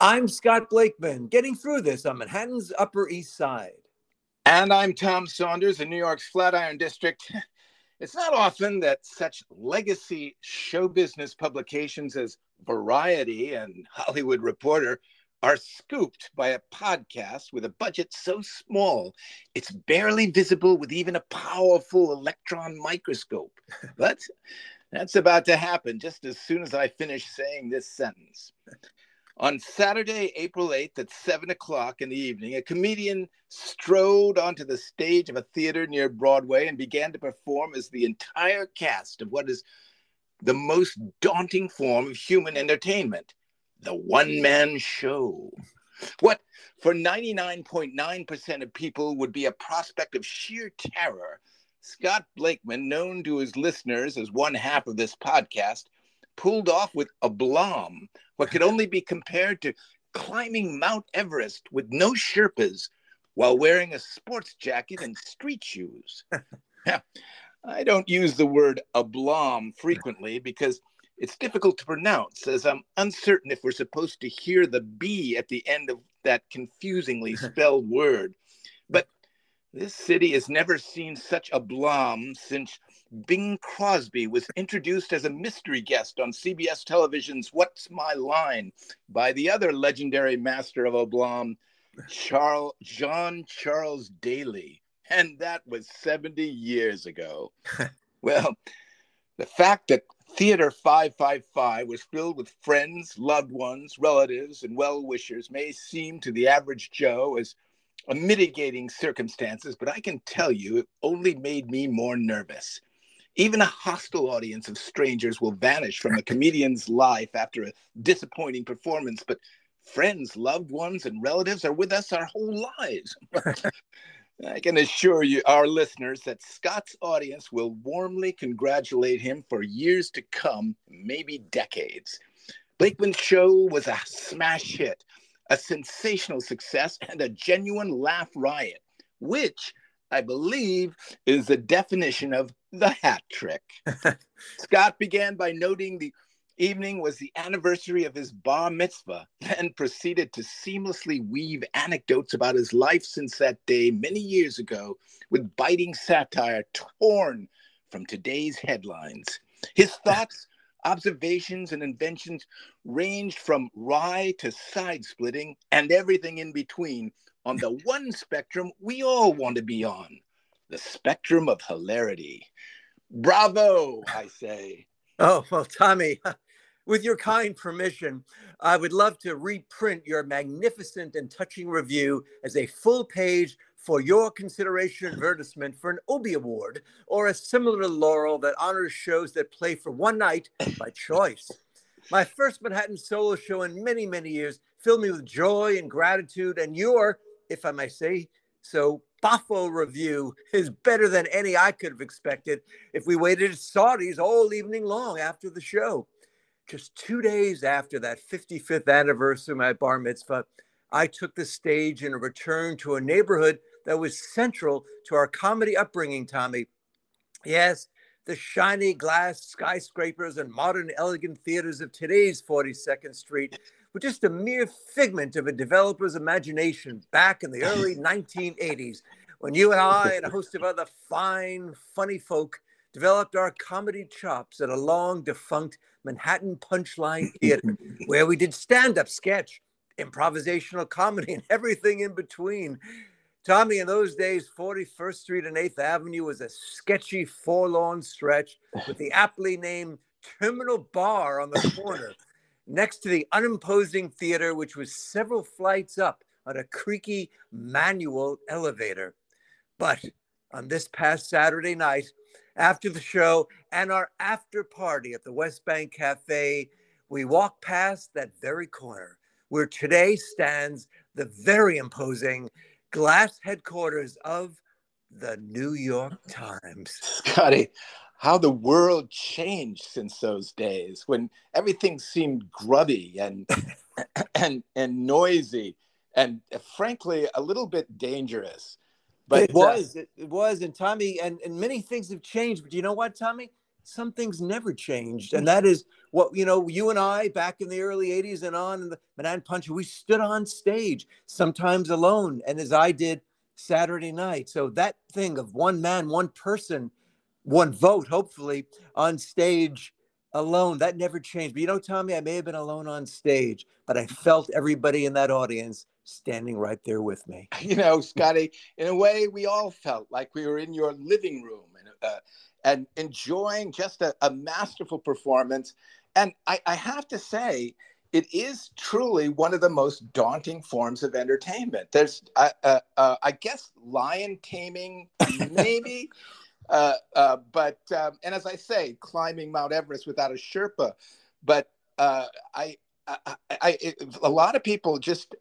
I'm Scott Blakeman, getting through this on Manhattan's Upper East Side. And I'm Tom Saunders in New York's Flatiron District. It's not often that such legacy show business publications as Variety and Hollywood Reporter are scooped by a podcast with a budget so small it's barely visible with even a powerful electron microscope. But that's about to happen just as soon as I finish saying this sentence. On Saturday, April 8th at 7 o'clock in the evening, a comedian strode onto the stage of a theater near Broadway and began to perform as the entire cast of what is the most daunting form of human entertainment the one man show. What for 99.9% of people would be a prospect of sheer terror, Scott Blakeman, known to his listeners as one half of this podcast, pulled off with aplomb, what could only be compared to climbing Mount Everest with no Sherpas while wearing a sports jacket and street shoes. I don't use the word aplomb frequently because it's difficult to pronounce, as I'm uncertain if we're supposed to hear the B at the end of that confusingly spelled word. But this city has never seen such aplomb since Bing Crosby was introduced as a mystery guest on CBS television's What's My Line by the other legendary master of aplomb, Charles John Charles Daly, and that was 70 years ago. well, the fact that Theater 555 was filled with friends, loved ones, relatives, and well wishers may seem to the average Joe as a mitigating circumstances, but I can tell you it only made me more nervous. Even a hostile audience of strangers will vanish from a comedian's life after a disappointing performance, but friends, loved ones, and relatives are with us our whole lives. I can assure you, our listeners, that Scott's audience will warmly congratulate him for years to come, maybe decades. Blakeman's show was a smash hit, a sensational success, and a genuine laugh riot, which I believe is the definition of the hat trick. Scott began by noting the evening was the anniversary of his bar mitzvah, then proceeded to seamlessly weave anecdotes about his life since that day many years ago with biting satire torn from today's headlines. His thoughts, observations, and inventions ranged from wry to side splitting and everything in between on the one spectrum we all want to be on the spectrum of hilarity. Bravo, I say. Oh, well, Tommy, with your kind permission, I would love to reprint your magnificent and touching review as a full page for your consideration advertisement for an Obie Award or a similar laurel that honors shows that play for one night by choice. My first Manhattan solo show in many, many years filled me with joy and gratitude, and your, if I may say so, Boffo review is better than any I could have expected if we waited at Sardi's all evening long after the show. Just two days after that 55th anniversary of my bar mitzvah, I took the stage in a return to a neighborhood that was central to our comedy upbringing, Tommy. Yes, the shiny glass skyscrapers and modern elegant theaters of today's 42nd Street were just a mere figment of a developer's imagination back in the early 1980s when you and I and a host of other fine, funny folk developed our comedy chops at a long defunct Manhattan Punchline Theater where we did stand up sketch, improvisational comedy, and everything in between. Tommy, in those days, 41st Street and 8th Avenue was a sketchy, forlorn stretch with the aptly named Terminal Bar on the corner, next to the unimposing theater, which was several flights up on a creaky manual elevator. But on this past Saturday night, after the show and our after party at the West Bank Cafe, we walked past that very corner where today stands the very imposing glass headquarters of the New York Times. Scotty, how the world changed since those days when everything seemed grubby and and and noisy and frankly a little bit dangerous. But it uh, was, uh, it, it was, and Tommy, and, and many things have changed. But you know what, Tommy? some things never changed. And that is what, you know, you and I back in the early 80s and on in the Manhattan Punch, we stood on stage, sometimes alone, and as I did Saturday night. So that thing of one man, one person, one vote, hopefully, on stage alone, that never changed. But you know, Tommy, I may have been alone on stage, but I felt everybody in that audience standing right there with me. You know, Scotty, in a way, we all felt like we were in your living room and, uh, and enjoying just a, a masterful performance. And I, I have to say, it is truly one of the most daunting forms of entertainment. There's, uh, uh, uh, I guess, lion taming, maybe. Uh, uh, but um, and as I say, climbing Mount Everest without a Sherpa. But uh, I, I, I it, a lot of people just,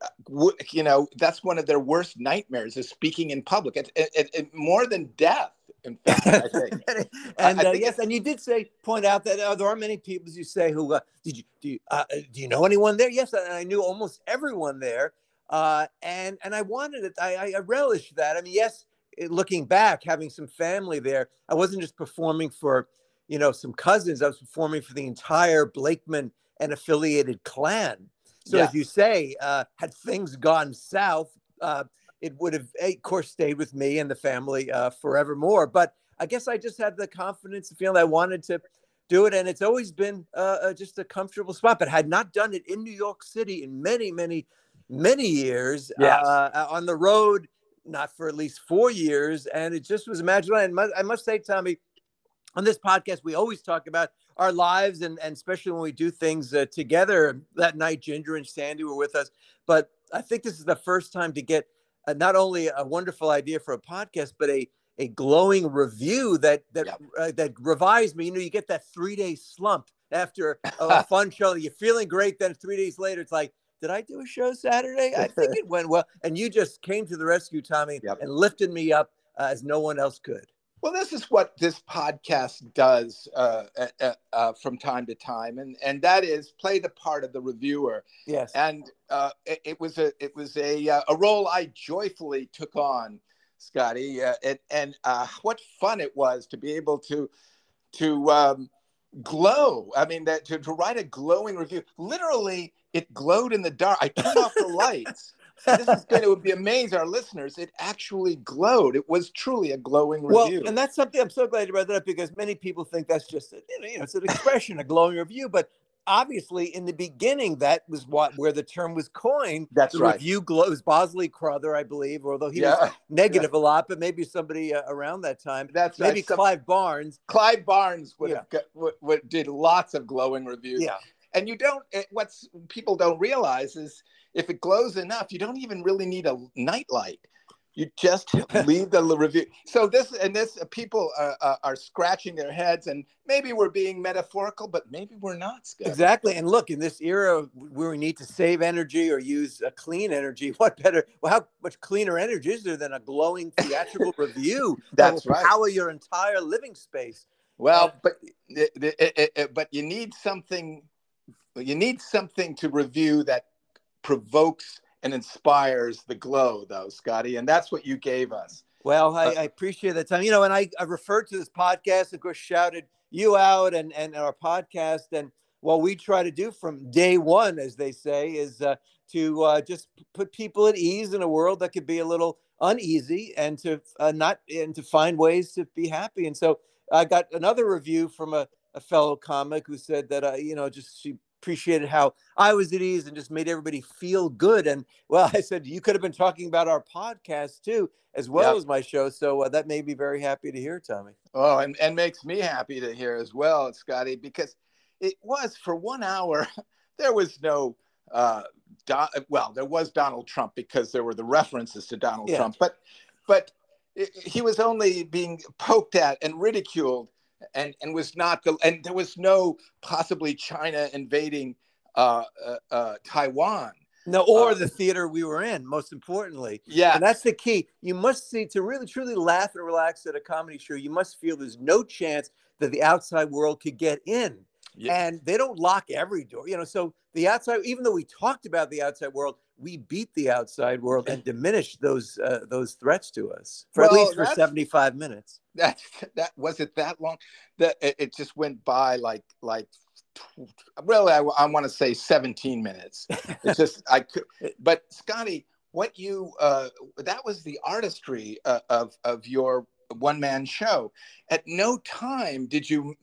you know, that's one of their worst nightmares is speaking in public. It, it, more than death. In fact, I think. and I, I think yes, and you did say point out that uh, there are many people, as you say, who uh, did you do? You, uh, do you know anyone there? Yes, and I knew almost everyone there, uh, and and I wanted it. I, I relished that. I mean, yes, looking back, having some family there, I wasn't just performing for, you know, some cousins. I was performing for the entire Blakeman and affiliated clan. So, yeah. as you say, uh, had things gone south, uh, it would have, of course, stayed with me and the family uh, forevermore. But I guess I just had the confidence and feeling I wanted to do it, and it's always been uh, uh, just a comfortable spot. But had not done it in New York City in many, many, many years. Yes. Uh, on the road not for at least four years, and it just was magical. And I must say, Tommy, on this podcast, we always talk about our lives, and, and especially when we do things uh, together. That night, Ginger and Sandy were with us, but I think this is the first time to get uh, not only a wonderful idea for a podcast, but a a glowing review that that yep. uh, that revives me. You know, you get that three day slump after a fun show. You're feeling great, then three days later, it's like did I do a show Saturday? I think it went well. And you just came to the rescue, Tommy, yep. and lifted me up uh, as no one else could. Well, this is what this podcast does uh, uh, uh, from time to time, and and that is play the part of the reviewer. Yes. And uh, it, it, was a it was a uh, a role I joyfully took on, Scotty. and and what fun it was to be able to to um, glow. I mean, that to, to write a glowing review. Literally, it glowed in the dark. I turned off the lights. this is going to be amaze our listeners. It actually glowed. It was truly a glowing review. Well, and that's something I'm so glad you brought that up because many people think that's just a, you know, it's an expression, a glowing review. But obviously, in the beginning, that was what where the term was coined. That's the right. Review glows. Bosley Crowther, I believe, although he yeah. was negative yeah. a lot, but maybe somebody uh, around that time. That's maybe right. Clive Barnes. Clive Barnes would yeah. have got, would, would, did lots of glowing reviews. Yeah and you don't it, what's people don't realize is if it glows enough you don't even really need a nightlight you just leave the review. So this and this uh, people are, uh, are, scratching their heads and maybe we're being metaphorical but maybe we're not Scott. exactly. And look in this era where we need to save energy or use a clean energy what better well how much cleaner energy is there than a glowing theatrical review that's that will right. power your entire living space? Well uh, but it, it, it, but you need something you need something to review that provokes and inspires the glow, though, Scotty, and that's what you gave us. Well, I, uh, I appreciate that time. You know, and I, I referred to this podcast, of course, shouted you out and and our podcast, and what we try to do from day one, as they say, is uh, to uh, just put people at ease in a world that could be a little uneasy, and to uh, not and to find ways to be happy. And so I got another review from a, a fellow comic who said that uh, you know just she appreciated how I was at ease and just made everybody feel good. And well, I said you could have been talking about our podcast too, as well yep. as my show. So uh, that made me very happy to hear, Tommy. Oh, and, and makes me happy to hear as well, Scotty, because it was for one hour, there was no, uh, well, there was Donald Trump because there were the references to Donald yeah. Trump, but, but it, he was only being poked at and ridiculed and and was not the and there was no possibly China invading uh, uh, uh, Taiwan. No, or uh, the theater we were in. Most importantly, yeah, and that's the key. You must see to really truly laugh and relax at a comedy show. You must feel there's no chance that the outside world could get in. Yeah. and they don't lock every door. You know, so the outside, even though we talked about the outside world, we beat the outside world and diminished those uh, those threats to us for well, at least for 75 minutes. That that was it that long that it, it just went by like like really I, I want to say 17 minutes. It's just I could but Scotty what you uh, that was the artistry uh, of of your one man show. At no time did you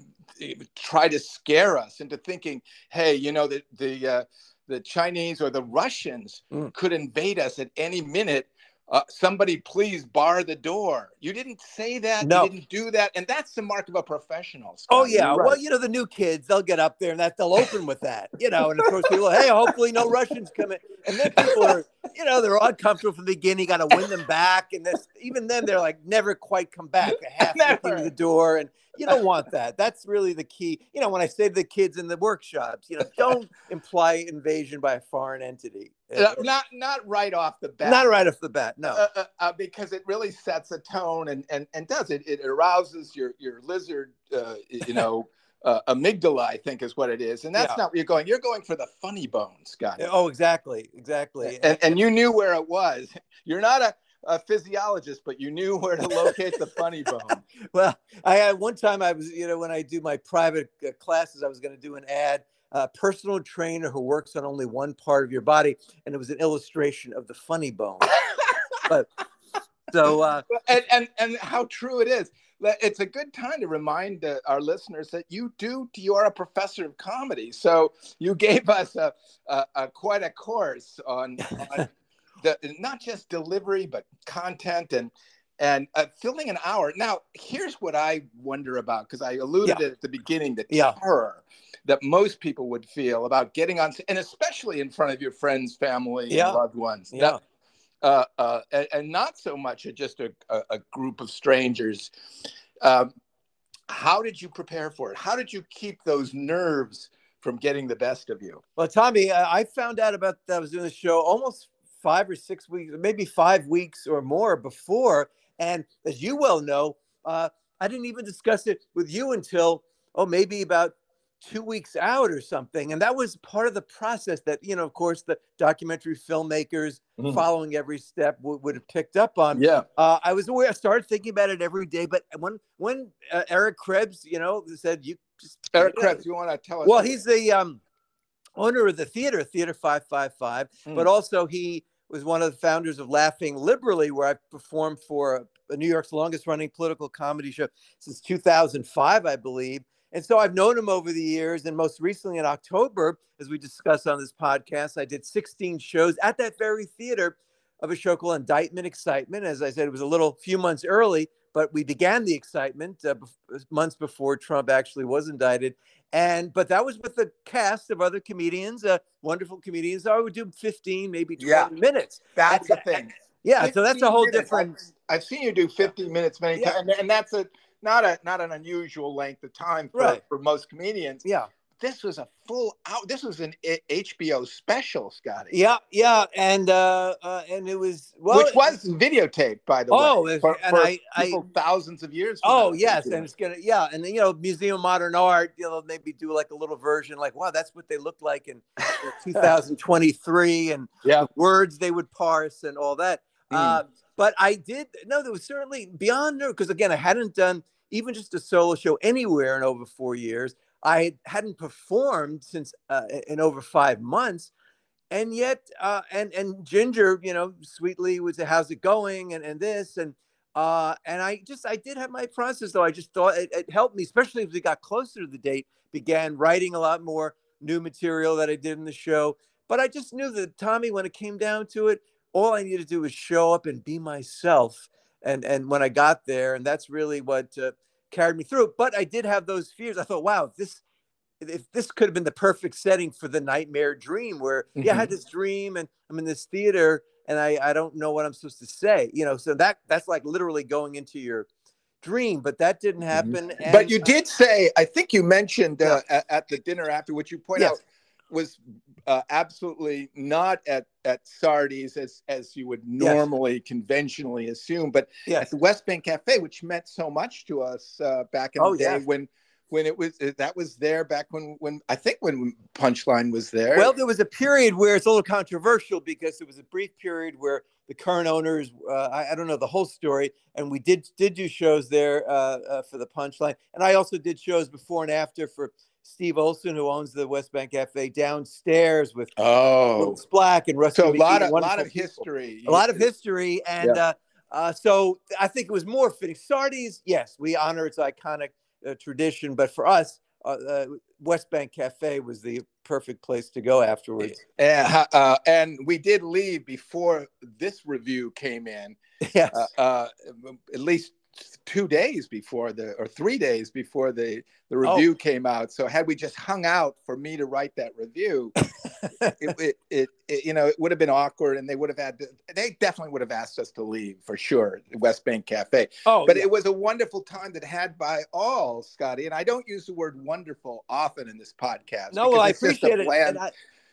try to scare us into thinking, hey, you know, the the uh, the Chinese or the Russians mm. could invade us at any minute uh, somebody please bar the door. You didn't say that. No. You didn't do that. And that's the mark of a professional. Scott. Oh, yeah. Right. Well, you know, the new kids, they'll get up there and that they'll open with that, you know, and of course people, hey, hopefully no Russians come in. And then people are, you know, they're uncomfortable from the beginning, You got to win them back. And this, even then they're like, never quite come back. half through the door. And you don't want that. That's really the key. You know, when I say to the kids in the workshops, you know, don't imply invasion by a foreign entity. Uh, not not right off the bat. Not right off the bat. No, uh, uh, uh because it really sets a tone and and and does it. It arouses your your lizard, uh, you know. Uh, amygdala, I think, is what it is, and that's yeah. not where you're going. You're going for the funny bone, Scott. Oh, exactly, exactly. And, and you knew where it was. You're not a a physiologist, but you knew where to locate the funny bone. well, I had one time I was, you know, when I do my private uh, classes, I was going to do an ad, a personal trainer who works on only one part of your body, and it was an illustration of the funny bone. but so, uh, and, and and how true it is. It's a good time to remind uh, our listeners that you do you are a professor of comedy. So you gave us a, a, a quite a course on, on the not just delivery but content and and uh, filling an hour. Now, here's what I wonder about because I alluded yeah. at the beginning the yeah. terror that most people would feel about getting on, and especially in front of your friends, family, yeah. and loved ones. Yeah. That, uh, uh, and, not so much just a, a, a group of strangers. Um, how did you prepare for it? How did you keep those nerves from getting the best of you? Well, Tommy, I found out about that. I was doing the show almost five or six weeks, maybe five weeks or more before. And as you well know, uh, I didn't even discuss it with you until, oh, maybe about two weeks out or something. And that was part of the process that, you know, of course, the documentary filmmakers mm. following every step w- would have picked up on. Yeah. Uh, I was aware, I started thinking about it every day. But when, when uh, Eric Krebs, you know, said, you just. Eric Krebs, you want to tell us? Well, he's the um, owner of the theater, Theater 555, mm. but also he was one of the founders of Laughing Liberally, where I performed for a, New York's longest running political comedy show since 2005, I believe. And so I've known him over the years. And most recently in October, as we discussed on this podcast, I did 16 shows at that very theater of a show called Indictment Excitement. As I said, it was a little few months early, but we began the excitement uh, months before Trump actually was indicted. And but that was with the cast of other comedians, uh, wonderful comedians. I would do 15, maybe 20 yeah, minutes. That's the thing. Yeah, so that's a whole minutes. different. I've, I've, seen you do 50 minutes many yeah. times, and, and that's a not a not an unusual length of time for, right. for most comedians. Yeah this was a full out. This was an HBO special, Scotty. Yeah, yeah, and uh, uh and it was well, which was videotaped by the oh, way. Oh, for, and for I, I thousands of years. Oh yes, and it's gonna yeah, and you know, Museum of Modern Art, you know, maybe do like a little version, like wow, that's what they looked like in 2023, and yeah, words they would parse and all that. Mm. Uh, but I did no, there was certainly beyond nerve because again, I hadn't done even just a solo show anywhere in over four years. I hadn't performed since uh, in over five months, and yet, uh, and and Ginger, you know, sweetly say, "How's it going?" and and this and uh, and I just I did have my process though. I just thought it, it helped me, especially as we got closer to the date. Began writing a lot more new material that I did in the show, but I just knew that Tommy, when it came down to it, all I needed to do was show up and be myself. And and when I got there, and that's really what. Uh, carried me through. But I did have those fears. I thought, wow, this if this could have been the perfect setting for the nightmare dream where mm-hmm. yeah, I had mm-hmm. this dream and I'm in this theater and I, I don't know what I'm supposed to say. You know, so that that's like literally going into your dream, but that didn't mm-hmm. happen. Mm-hmm. And, but you did say, I think you mentioned uh, at, at, the dinner after, which you point yes. out was uh, absolutely not at at Sardi's as as you would normally yes. conventionally assume, but yes. at the West Bank Cafe, which meant so much to us uh, back in oh, the day when when it was that was there back when when I think when Punchline was there. Well, there was a period where it's a little controversial because it was a brief period where the current owners, uh, I, I, don't know the whole story, and we did did do shows there uh, uh, for the Punchline, and I also did shows before and after for Steve Olsen, who owns the West Bank Cafe, downstairs with oh Black and Rusty. So a lot of a lot of history, a lot of history, and yeah. uh, uh, so I think it was more fitting. Sardi's, yes, we honor its iconic uh, tradition, but for us, uh, uh, West Bank Cafe was the perfect place to go afterwards. Yeah, uh, and we did leave before this review came in. Yes. Uh, at least two days before the or three days before the the oh. review oh. came out so had we just hung out for me to write that review it, it, it, it, you know it would have been awkward and they would have had to, they definitely would have asked us to leave for sure west bank cafe oh but yeah. it was a wonderful time that had by all scotty and i don't use the word wonderful often in this podcast no well, i appreciate it bland, I,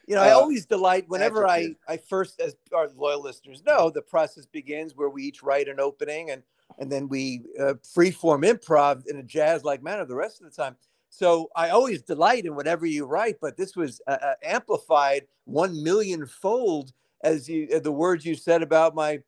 you know, uh, I always delight whenever I, I first, as our loyal listeners know, the process begins where we each write an opening and and then we uh, freeform improv in a jazz-like manner the rest of the time. So I always delight in whatever you write, but this was uh, uh amplified one million fold as you uh, the words you said about my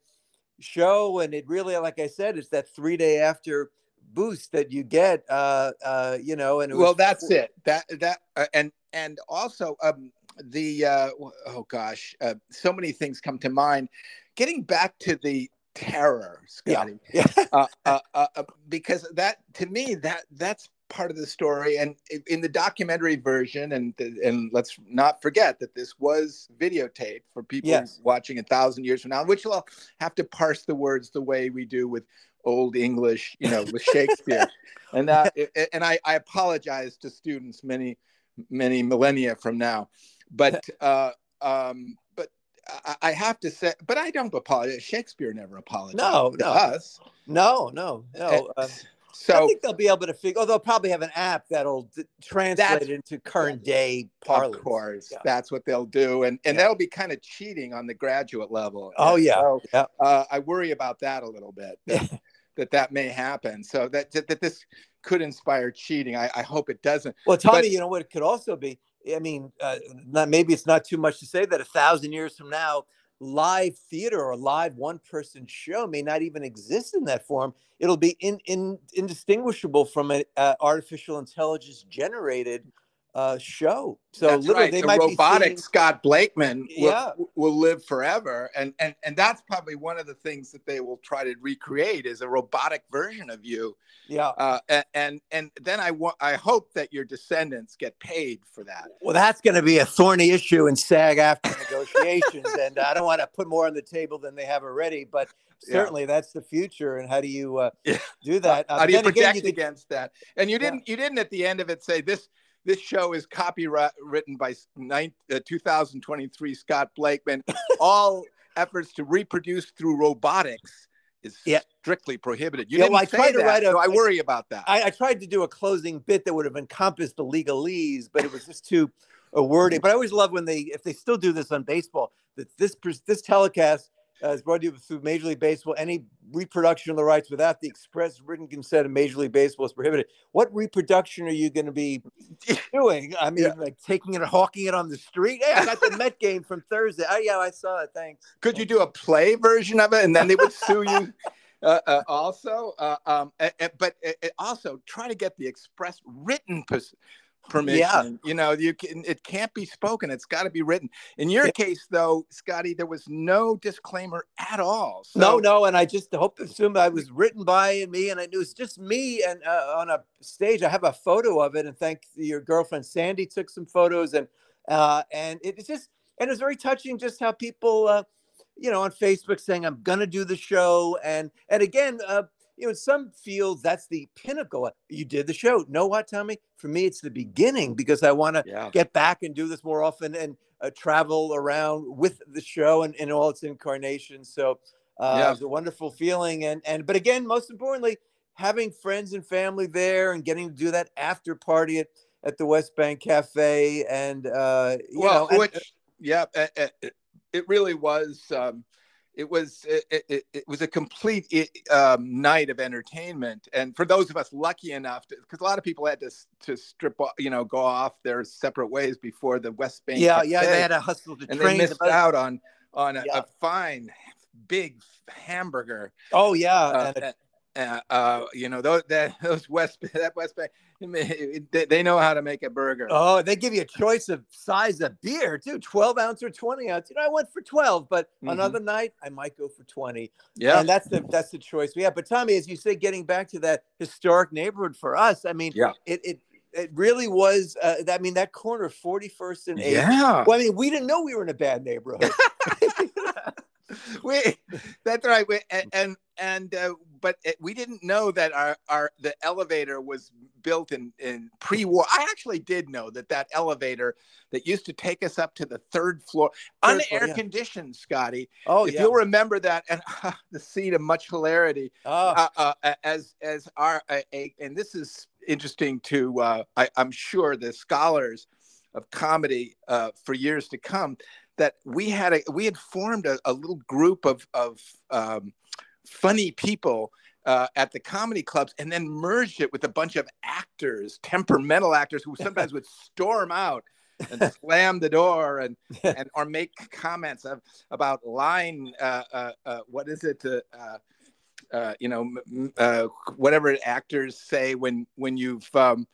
show, and it really, like I said, it's that three day after boost that you get, uh, uh, you know. And well, that's it. That that uh, and and also um, the uh, oh gosh, uh, so many things come to mind. Getting back to the terror, Scotty. Yeah. yeah. uh, uh, uh, uh, because that to me that that's part of the story and in the documentary version and and let's not forget that this was videotaped for people yes. watching a thousand years from now which will have to parse the words the way we do with old english you know with shakespeare and that, and I, I apologize to students many many millennia from now but uh um I have to say, but I don't apologize. Shakespeare never apologized. No, to no, us. No, no, no. Uh, so I think they'll be able to figure. Oh, they'll probably have an app that'll d- translate into current day parlance. Of course, yeah. that's what they'll do, and and yeah. that'll be kind of cheating on the graduate level. Oh yeah, so, yeah. Uh, I worry about that a little bit. That, that that may happen. So that that this could inspire cheating. I, I hope it doesn't. Well, Tommy, but, you know what it could also be I mean, uh, not, maybe it's not too much to say that a thousand years from now, live theater or live one person show may not even exist in that form. It'll be in, in, indistinguishable from an uh, artificial intelligence generated uh, show. So that's literally, right. they the robotic seeing... Scott Blakeman will, yeah. will live forever, and and and that's probably one of the things that they will try to recreate is a robotic version of you. Yeah. Uh, and, and and then I want I hope that your descendants get paid for that. Well, that's going to be a thorny issue in SAG-AFTRA negotiations, and I don't want to put more on the table than they have already, but. Certainly, yeah. that's the future, and how do you uh, do that? Uh, how do you protect again, you against that? And you didn't, yeah. you didn't at the end of it say this this show is copyright written by uh, 2023 Scott Blakeman. All efforts to reproduce through robotics is yeah. strictly prohibited. You yeah, didn't well, I say tried that, to write a, so I worry about that. I, I, tried to do a closing bit that would have encompassed the legalese, but it was just too a wording. But I always love when they, if they still do this on baseball, that this this telecast uh, is brought to you through Major League Baseball. Any reproduction of the rights without the express written consent of Major League Baseball is prohibited. What reproduction are you going to be doing? I mean, yeah. like taking it and hawking it on the street. Hey, I got the Met game from Thursday. Oh yeah, I saw it. Thanks. Could you do a play version of it, and then they would sue you? Uh, uh, also, uh, um, but also try to get the express written permission. Yeah. You know, you can it can't be spoken. It's got to be written. In your yeah. case, though, Scotty, there was no disclaimer at all. So... No, no, and I just hope to assume I was written by me, and it was just me and uh, on a stage. I have a photo of it, and thank your girlfriend Sandy took some photos, and uh, and it's just and it was very touching just how people. Uh, you know, on Facebook saying I'm gonna do the show, and and again, uh, you know, in some fields, that's the pinnacle. You did the show. Know what, Tommy? For me, it's the beginning because I want to yeah. get back and do this more often and uh, travel around with the show and in all its incarnations. So uh, yeah. it was a wonderful feeling. And and but again, most importantly, having friends and family there and getting to do that after party at, at the West Bank Cafe and uh, you well, know, which and, yeah, it really was. Um, it was it, it, it, was a complete um, night of entertainment. And for those of us lucky enough because a lot of people had to to strip off you know go off their separate ways before the west bank yeah yeah they had to hustle to and train they missed out on on a, yeah. a, fine big hamburger. Oh yeah uh, and, uh, uh, you know those that those West that West Bank they, they know how to make a burger. Oh, they give you a choice of size of beer too, twelve ounce or twenty ounce. You know, I went for twelve, but mm-hmm. another night I might go for twenty. Yeah, and that's the that's the choice we have. But Tommy, as you say, getting back to that historic neighborhood for us, I mean, yeah, it it it really was. Uh, I mean, that corner, forty first and eighth. Yeah. Well, I mean, we didn't know we were in a bad neighborhood. we that's right we, and and, uh, but it, we didn't know that our our the elevator was built in in pre-war i actually did know that that elevator that used to take us up to the third floor unair yeah. conditioned scotty oh if yeah. you'll remember that and uh, the seat of much hilarity oh. uh, uh, as as our a, and this is interesting to uh, I, i'm sure the scholars of comedy uh, for years to come that we had a we had formed a, a little group of of um, funny people uh, at the comedy clubs and then merged it with a bunch of actors, temperamental actors who sometimes would storm out and slam the door and and or make comments of, about line uh, uh, uh what is it uh, uh, you know whatever actors say when when you've um,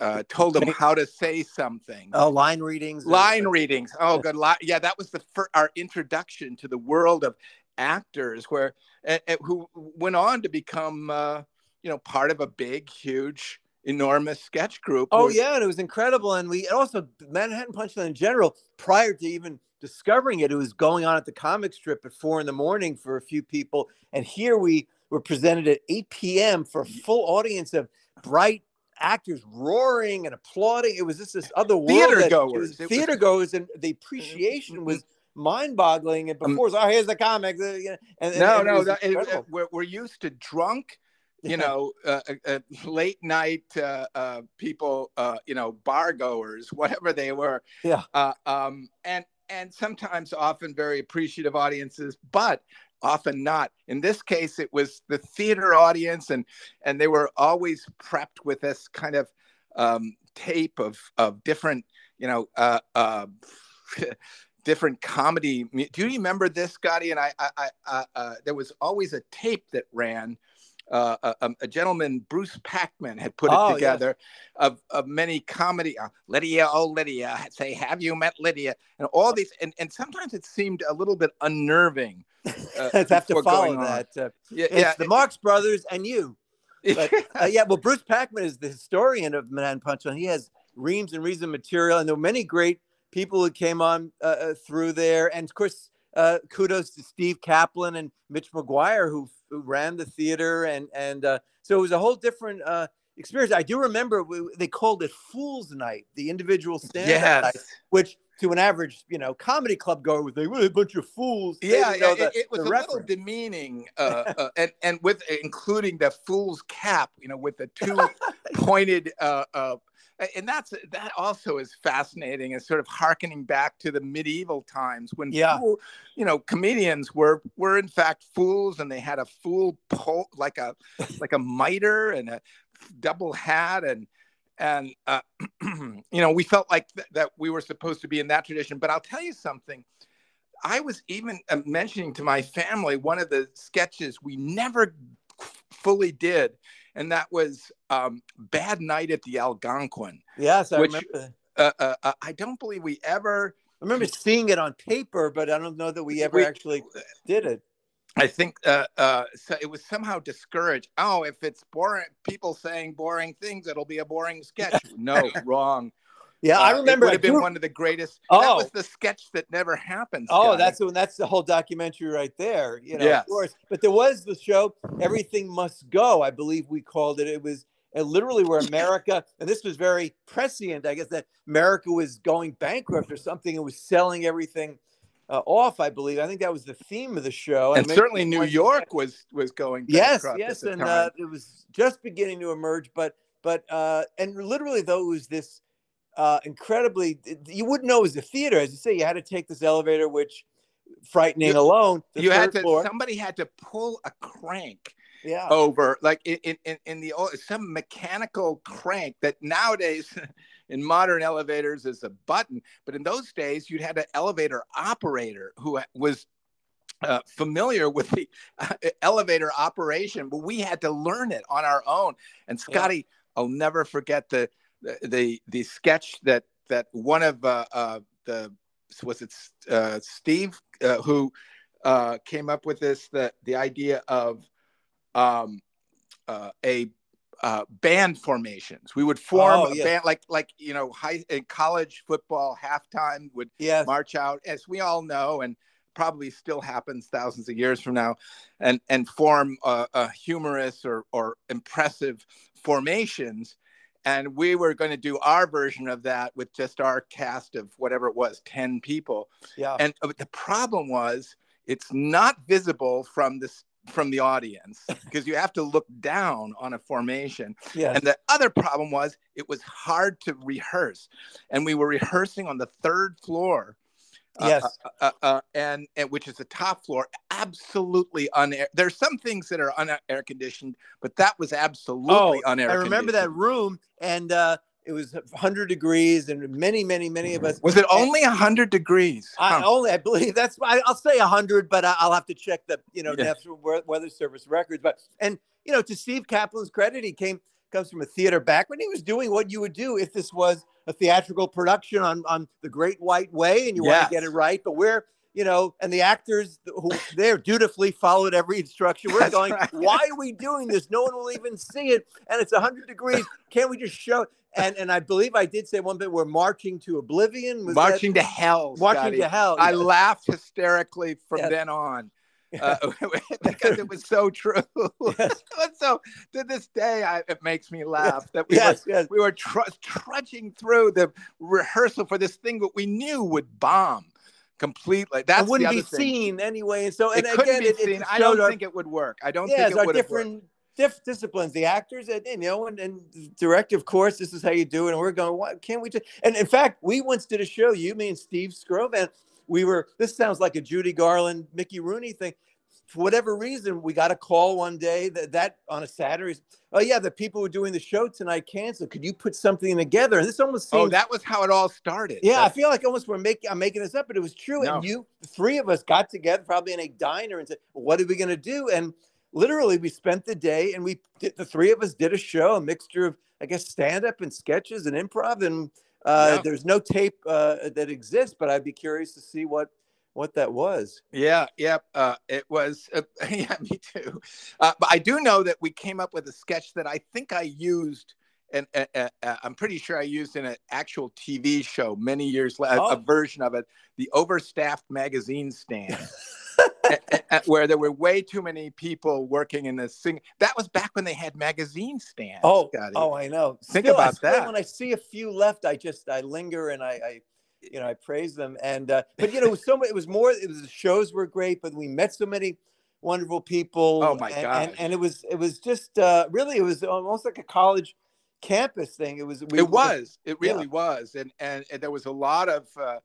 uh, told them how to say something. Oh, line readings. Line readings. Oh, good. Yeah, that was the fir- our introduction to the world of actors, where uh, who went on to become, uh, you know, part of a big, huge, enormous sketch group. Oh yeah, and it was incredible. And we also Manhattan Punchline in general, prior to even discovering it, it was going on at the comic strip at four in the morning for a few people, and here we were presented at 8 p.m. for a full audience of bright actors roaring and applauding. It was just this other world. Theater goers. theater was... goers, and the appreciation was mind-boggling. And um, before, um, oh, here's the comics. Uh, and, no, and no, it, we're, we're used to drunk. You know, uh, uh, uh, late night uh, uh, people, you know, bar goers, whatever they were. Yeah. um, and and sometimes often very appreciative audiences, but often not. In this case, it was the theater audience, and and they were always prepped with this kind of um, tape of of different, you know, uh, uh, different comedy. Do you remember this, Scotty? And I, I, I uh, there was always a tape that ran. Uh, a, um, a, gentleman, Bruce Packman, had put it oh, together yes. of, of many comedy. Uh, Lydia, oh Lydia, say, have you met Lydia? And all these, and, and sometimes it seemed a little bit unnerving uh, have to follow that. Uh, yeah, it's yeah, the Marx Brothers and you. But, uh, yeah, well, Bruce Packman is the historian of Manhattan Punchline. He has reams and reams of material, and there were many great people who came on uh, uh through there. And of course, uh, kudos to Steve Kaplan and Mitch McGuire who, who ran the theater, and and uh, so it was a whole different experience. I do remember we, they called it Fool's Night, the individual stand yes. night, which to an average, you know, comedy club goer would think, well, a bunch of fools. Yeah, it, the, it, was a reference. little demeaning, uh, uh, and and with including the fool's cap, you know, with the two pointed. Uh, uh, and that's that also is fascinating, and sort of harkening back to the medieval times when, yeah. Fool, you know, comedians were were in fact fools, and they had a fool po- like a like a mitre and a double hat and and uh, you know we felt like th- that we were supposed to be in that tradition. But i'll tell you something. I was even uh, mentioning to my family one of the sketches we never fully did and that was um, bad night at the algonquin yes i which, remember uh, uh, uh, i don't believe we ever I remember seeing it on paper, but I don't know that we ever we, actually did it. I think uh, uh, so it was somehow discouraged. Oh, if it's boring, people saying boring things, it'll be a boring sketch. No, wrong. Yeah, uh, I remember. It would have been one of the greatest. Oh. that was the sketch that never happened. Oh, that's when that's the whole documentary right there. You know, yes. of course. But there was the show "Everything Must Go." I believe we called it. It was literally where America, and this was very prescient, I guess, that America was going bankrupt or something and was selling everything uh, off, I believe. I think that was the theme of the show. And, and certainly New York was was going. Yes, yes, and uh, it was just beginning to emerge. But but uh, and literally though it was this uh, incredibly, you wouldn't know it was a theater, as you say. You had to take this elevator, which frightening You- alone. You had to floor. somebody had to pull a crank yeah. over like in in- in, in the old, some mechanical crank that nowadays in modern elevators is a button but in those days you'd had an elevator operator who was uh, familiar with the uh, elevator operation but we had to learn it on our own and Yeah. scotty i'll never forget the the the, the sketch that that one of uh, uh, the was it uh, steve uh, who uh, came up with this the the idea of um, uh, a uh, band formations. We would form Oh, a yeah. band like like you know high in college football halftime would Yes. march out as we all know and probably still happens thousands of years from now and and form a, a humorous or or impressive formations and we were going to do our version of that with just our cast of whatever it was 10 people Yeah. and uh, the problem was it's not visible from this from the audience because you have to look down on a formation yes. and the other problem was it was hard to rehearse and we were rehearsing on the third floor uh, yes. uh, uh, uh, and, and which is the top floor absolutely unair there's some things that are unair conditioned but that was absolutely oh, unair I remember that room, and uh, it was 100 degrees, and many, many, many of us. was it only 100 degrees I Huh. only, I believe that's. I, I'll say 100, but I, I'll have to check the, you know, Yeah. National Weather Service records. But and you know, to Steve Kaplan's credit, he came comes from a theater background. He was doing what you would do if this was a theatrical production on on the Great White Way, and you want to get it right. But we're you know, and the actors who there dutifully followed every instruction. We're That's going, right. why are we doing this? No one will even see it, and it's 100 degrees. Can't we just show? And and I believe I did say one bit. We're marching to oblivion. Was that- marching to hell marching Scotty. to hell. I yes. laughed hysterically from Yes. then on uh, because it was so true. So to this day, I, it makes me laugh that we were we were tr- trudging through the rehearsal for this thing that we knew would bomb completely. That wouldn't the be thing. seen anyway. And so, and It couldn't again, be it, it. I don't our, think it would work. I don't yeah, think it would different diff- disciplines. The actors, and, and, you know, and, and the director, of course, this is how you do it. And we're going, why can't we just? And in fact, we once did a show. You, me, and Steve Skrovan. We were. This sounds like a Judy Garland, Mickey Rooney thing. For whatever reason, we got a call one day that, that on a Saturday. Oh yeah, the people who are doing the show tonight canceled. Could you put something together? And this almost oh, seems Oh, that was how it all started. Yeah, I feel like almost we're making I'm making this up, but it was true. No. And you, three of us, got together probably in a diner and said, "What are we going to do?" And literally, we spent the day and we did, the three of us did a show, a mixture of I guess stand up and sketches and improv. And uh, Yeah. there's no tape uh, that exists, but I'd be curious to see what what that was. Yeah, yeah, uh, it was. Uh, yeah, me too. Uh, but I do know that we came up with a sketch that I think I used, and uh, I'm pretty sure I used in an actual TV show many years later, Oh. a version of it, the overstaffed magazine stand, a- a- a- where there were way too many people working in this thing. That was back when they had magazine stands. Oh, Scotty. oh, I know. Think Still, about that. When I see a few left, I just I linger and I, I you know, I praise them. And uh, but you know, it was so much. It was more. It was the shows were great, but we met so many wonderful people. Oh, my and, gosh. And, and it was it was just uh, really it was almost like a college campus thing. It was. We, it was it yeah. really was and, and and there was a lot of uh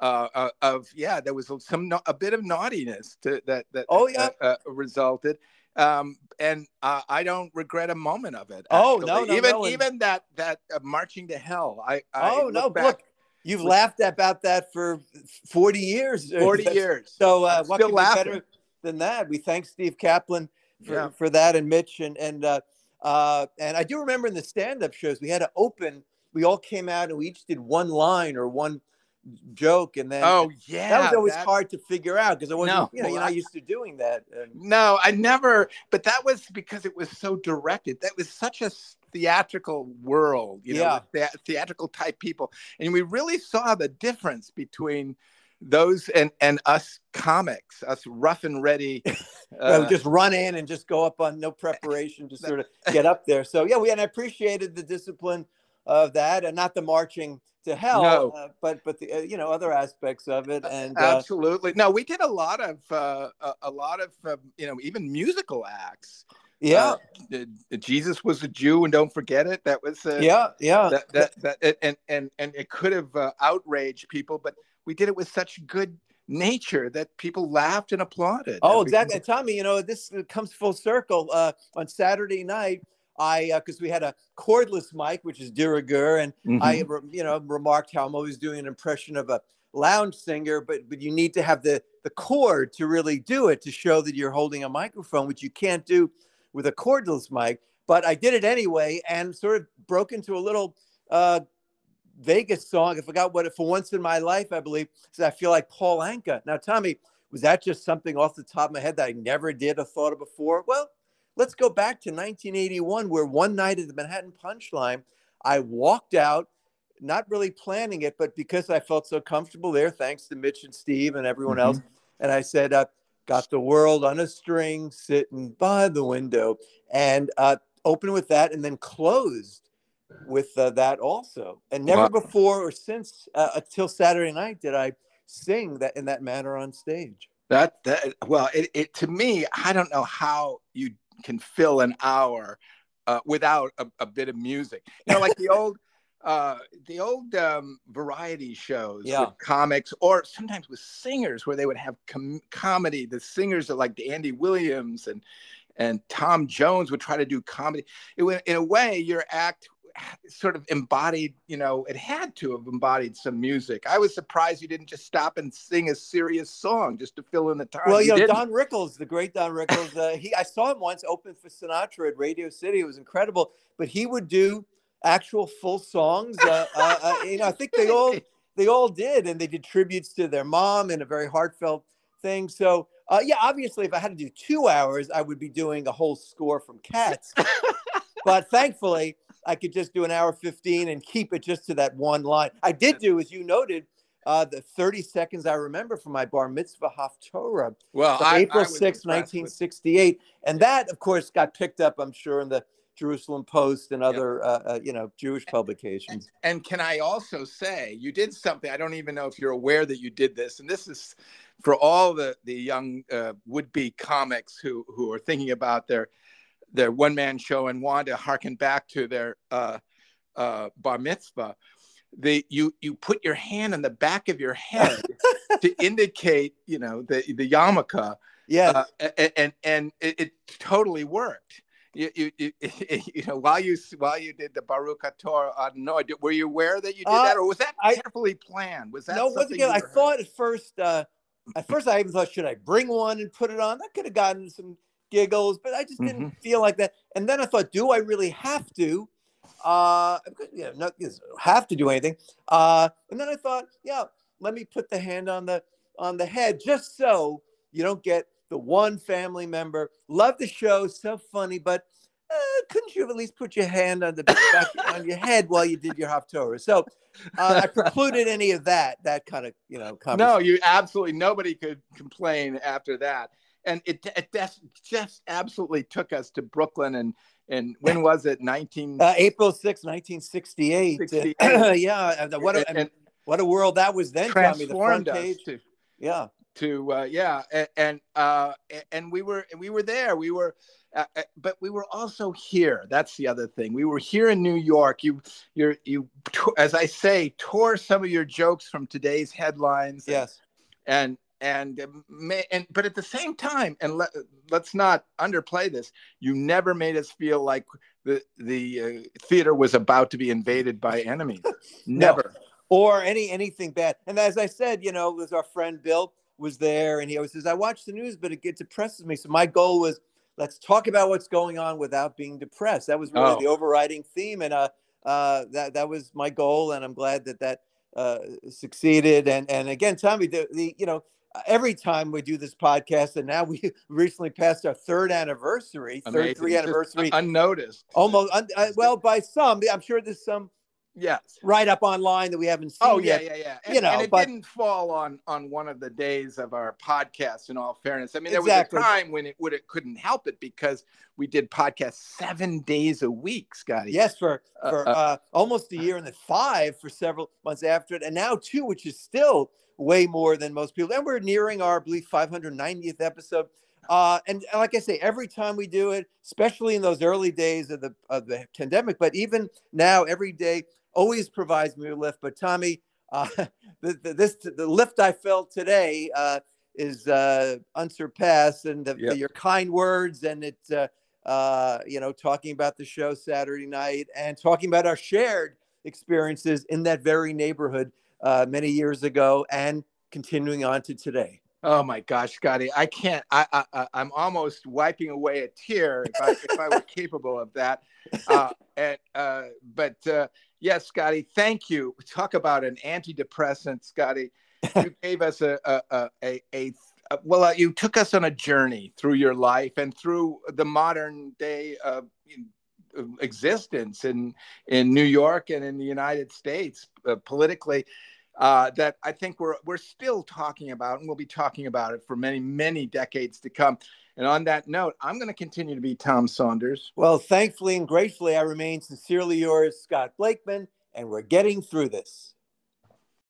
uh, uh, of yeah, there was some a bit of naughtiness to, that that Oh, yeah. uh, uh, resulted, um, and uh, I don't regret a moment of it. Oh, no, no, even no, even that that uh, marching to hell. I, I Oh no! look back Look, you've with- laughed about that for forty years. forty years. So uh, I'm what could be better than that? We thank Steve Kaplan for, Yeah. for that and Mitch and and uh, uh, and I do remember in the stand-up shows we had to open. We all came out and we each did one line or one joke, and then Oh yeah, that was always that- hard to figure out because I wasn't, No, you know, you're I- not used to doing that. And, No, I never. But that was because it was so directed. That was such a theatrical world, you know, Yeah. thea- theatrical type people, and we really saw the difference between those and and us comics, us rough and ready. uh, know, just run in and just go up on no preparation, just sort of get up there. So yeah, we and I appreciated the discipline of that, and not the marching to hell, No. uh, but but the uh, you know other aspects of it, and uh, Absolutely. No, we did a lot of uh, a, a lot of um, you know even musical acts. yeah, Uh, Jesus was a Jew, and don't forget it. That was uh, yeah, yeah. that, that, that and and and it could have uh, outraged people, but we did it with such good nature that people laughed and applauded. Oh, exactly. Tommy, you know, this comes full circle. Uh, on Saturday night, I because uh, we had a cordless mic, which is de rigueur, and mm-hmm. I, you know, remarked how I'm always doing an impression of a lounge singer, but but you need to have the the cord to really do it to show that you're holding a microphone, which you can't do with a cordless mic. But I did it anyway, and sort of broke into a little uh, Vegas song. I forgot what it for once in my life, I believe. So I feel like Paul Anka. Now, Tommy, was that just something off the top of my head that I never did or thought of before? Well, let's go back to 1981, where one night at the Manhattan Punch Line, I walked out, not really planning it, but because I felt so comfortable there, thanks to Mitch and Steve and everyone mm-hmm. else. And I said, uh, Got the world on a string, sitting by the window, and uh, opened with that, and then closed with uh, that also. And never wow. before or since uh, until Saturday night did I sing that in that manner on stage. That that well, it, it to me, I don't know how you can fill an hour uh, without a, a, bit of music. You know, like the old. Uh, the old um, variety shows yeah. with comics, or sometimes with singers, where they would have com- comedy. The singers are like Andy Williams and and Tom Jones would try to do comedy. It, in a way, your act sort of embodied, you know, it had to have embodied some music. I was surprised you didn't just stop and sing a serious song just to fill in the time. Well, you, you know, Don Rickles, the great Don Rickles, uh, he I saw him once open for Sinatra at Radio City. It was incredible, but he would do actual full songs. Uh, uh, uh you know, I think they all they all did, and they did tributes to their mom in a very heartfelt thing. So. Uh, yeah, obviously, if I had to do two hours, I would be doing a whole score from Cats. but thankfully, I could just do an hour 15 and keep it just to that one line. I did do, as you noted, uh, the 30 seconds I remember from my bar mitzvah Haftorah. Well, I, April 6, 1968. With... And that, of course, got picked up, I'm sure, in the Jerusalem Post and other, uh, uh, you know, Jewish publications. And, and, can I also say, you did something, I don't even know if you're aware that you did this, and this is for all the, the young uh, would-be comics who, who are thinking about their – their one man show and want to harken back to their uh, uh, bar mitzvah, the you you put your hand on the back of your head to indicate you know the the yarmulke. Yeah, uh, and, and and it, it totally worked. You, you, you, you, know, while you while you did the Baruch Torah, uh, no, were you aware that you did uh, that, or was that I, carefully planned? Was that no? Once again, I thought at first, uh, at first, I even thought, should I bring one and put it on? That could have gotten some giggles, but I just didn't mm-hmm. feel like that. And then I thought, do I really have to? Uh, you know, not have to do anything. Uh, and then I thought, yeah, let me put the hand on the on the head just so you don't get the one family member. Love the show, so funny, but uh, couldn't you have at least put your hand on the back on your head while you did your Haftorah? So uh, I precluded any of that, that kind of, you know, No, you absolutely, nobody could complain after that and it, it just absolutely took us to Brooklyn and and when was it? 19 uh, April 6 1968 yeah what a, and, and what a world that was then transformed the front page. to, yeah. to uh, yeah and and, uh, and we were we were there. We were uh, uh, but we were also here. That's the other thing. We were here in new york. You you you as i say tore some of your jokes from today's headlines yes. and and may, and but at the same time and let, let's not underplay this you never made us feel like the the uh, theater was about to be invaded by enemies. Never. No. or any anything bad. And as i said you know was our friend bill was there and he always says i watch the news but it, it depresses me. So my goal was let's talk about what's going on without being depressed. That was really oh. the overriding theme and uh, uh, that that was my goal and i'm glad that that uh, succeeded. And and again tommy the, the you know every time we do this podcast, and now we recently passed our third anniversary, Amazing. third three anniversary, Just unnoticed. Almost, un, uh, well, by some, I'm sure there's some. Yes. Right up online that we haven't seen. Oh yeah, yet. yeah, yeah. And, you know, and it but, didn't fall on on one of the days of our podcast. In all fairness, I mean, there exactly. was a time when it would it couldn't help it because we did podcasts seven days a week, Scotty. Yes, for uh, for uh, uh, almost a year, and then five for several months after it, and now two, which is still way more than most people. And we're nearing our, I believe, 590th episode. Uh, and like I say, every time we do it, especially in those early days of the of the pandemic, but even now, every day always provides me a lift. But Tommy, Uh, the, the, this the lift I felt today uh, is uh, unsurpassed, and the, yep. your kind words and it, uh, uh, you know, talking about the show Saturday night and talking about our shared experiences in that very neighborhood uh, many years ago and continuing on to today. Oh my gosh, Scotty, I can't. I, I I'm almost wiping away a tear if I if I were capable of that. Uh, and uh, but uh, yes, Scotty, thank you. Talk about an antidepressant, Scotty. You gave us a a a, a, a well, uh, you took us on a journey through your life and through the modern day uh, existence in in New York and in the United States uh, politically uh, that I think we're we're still talking about, and we'll be talking about it for many many decades to come. And on that note, I'm going to continue to be Tom Saunders. Well, thankfully and gratefully, I remain sincerely yours, Scott Blakeman, and we're getting through this.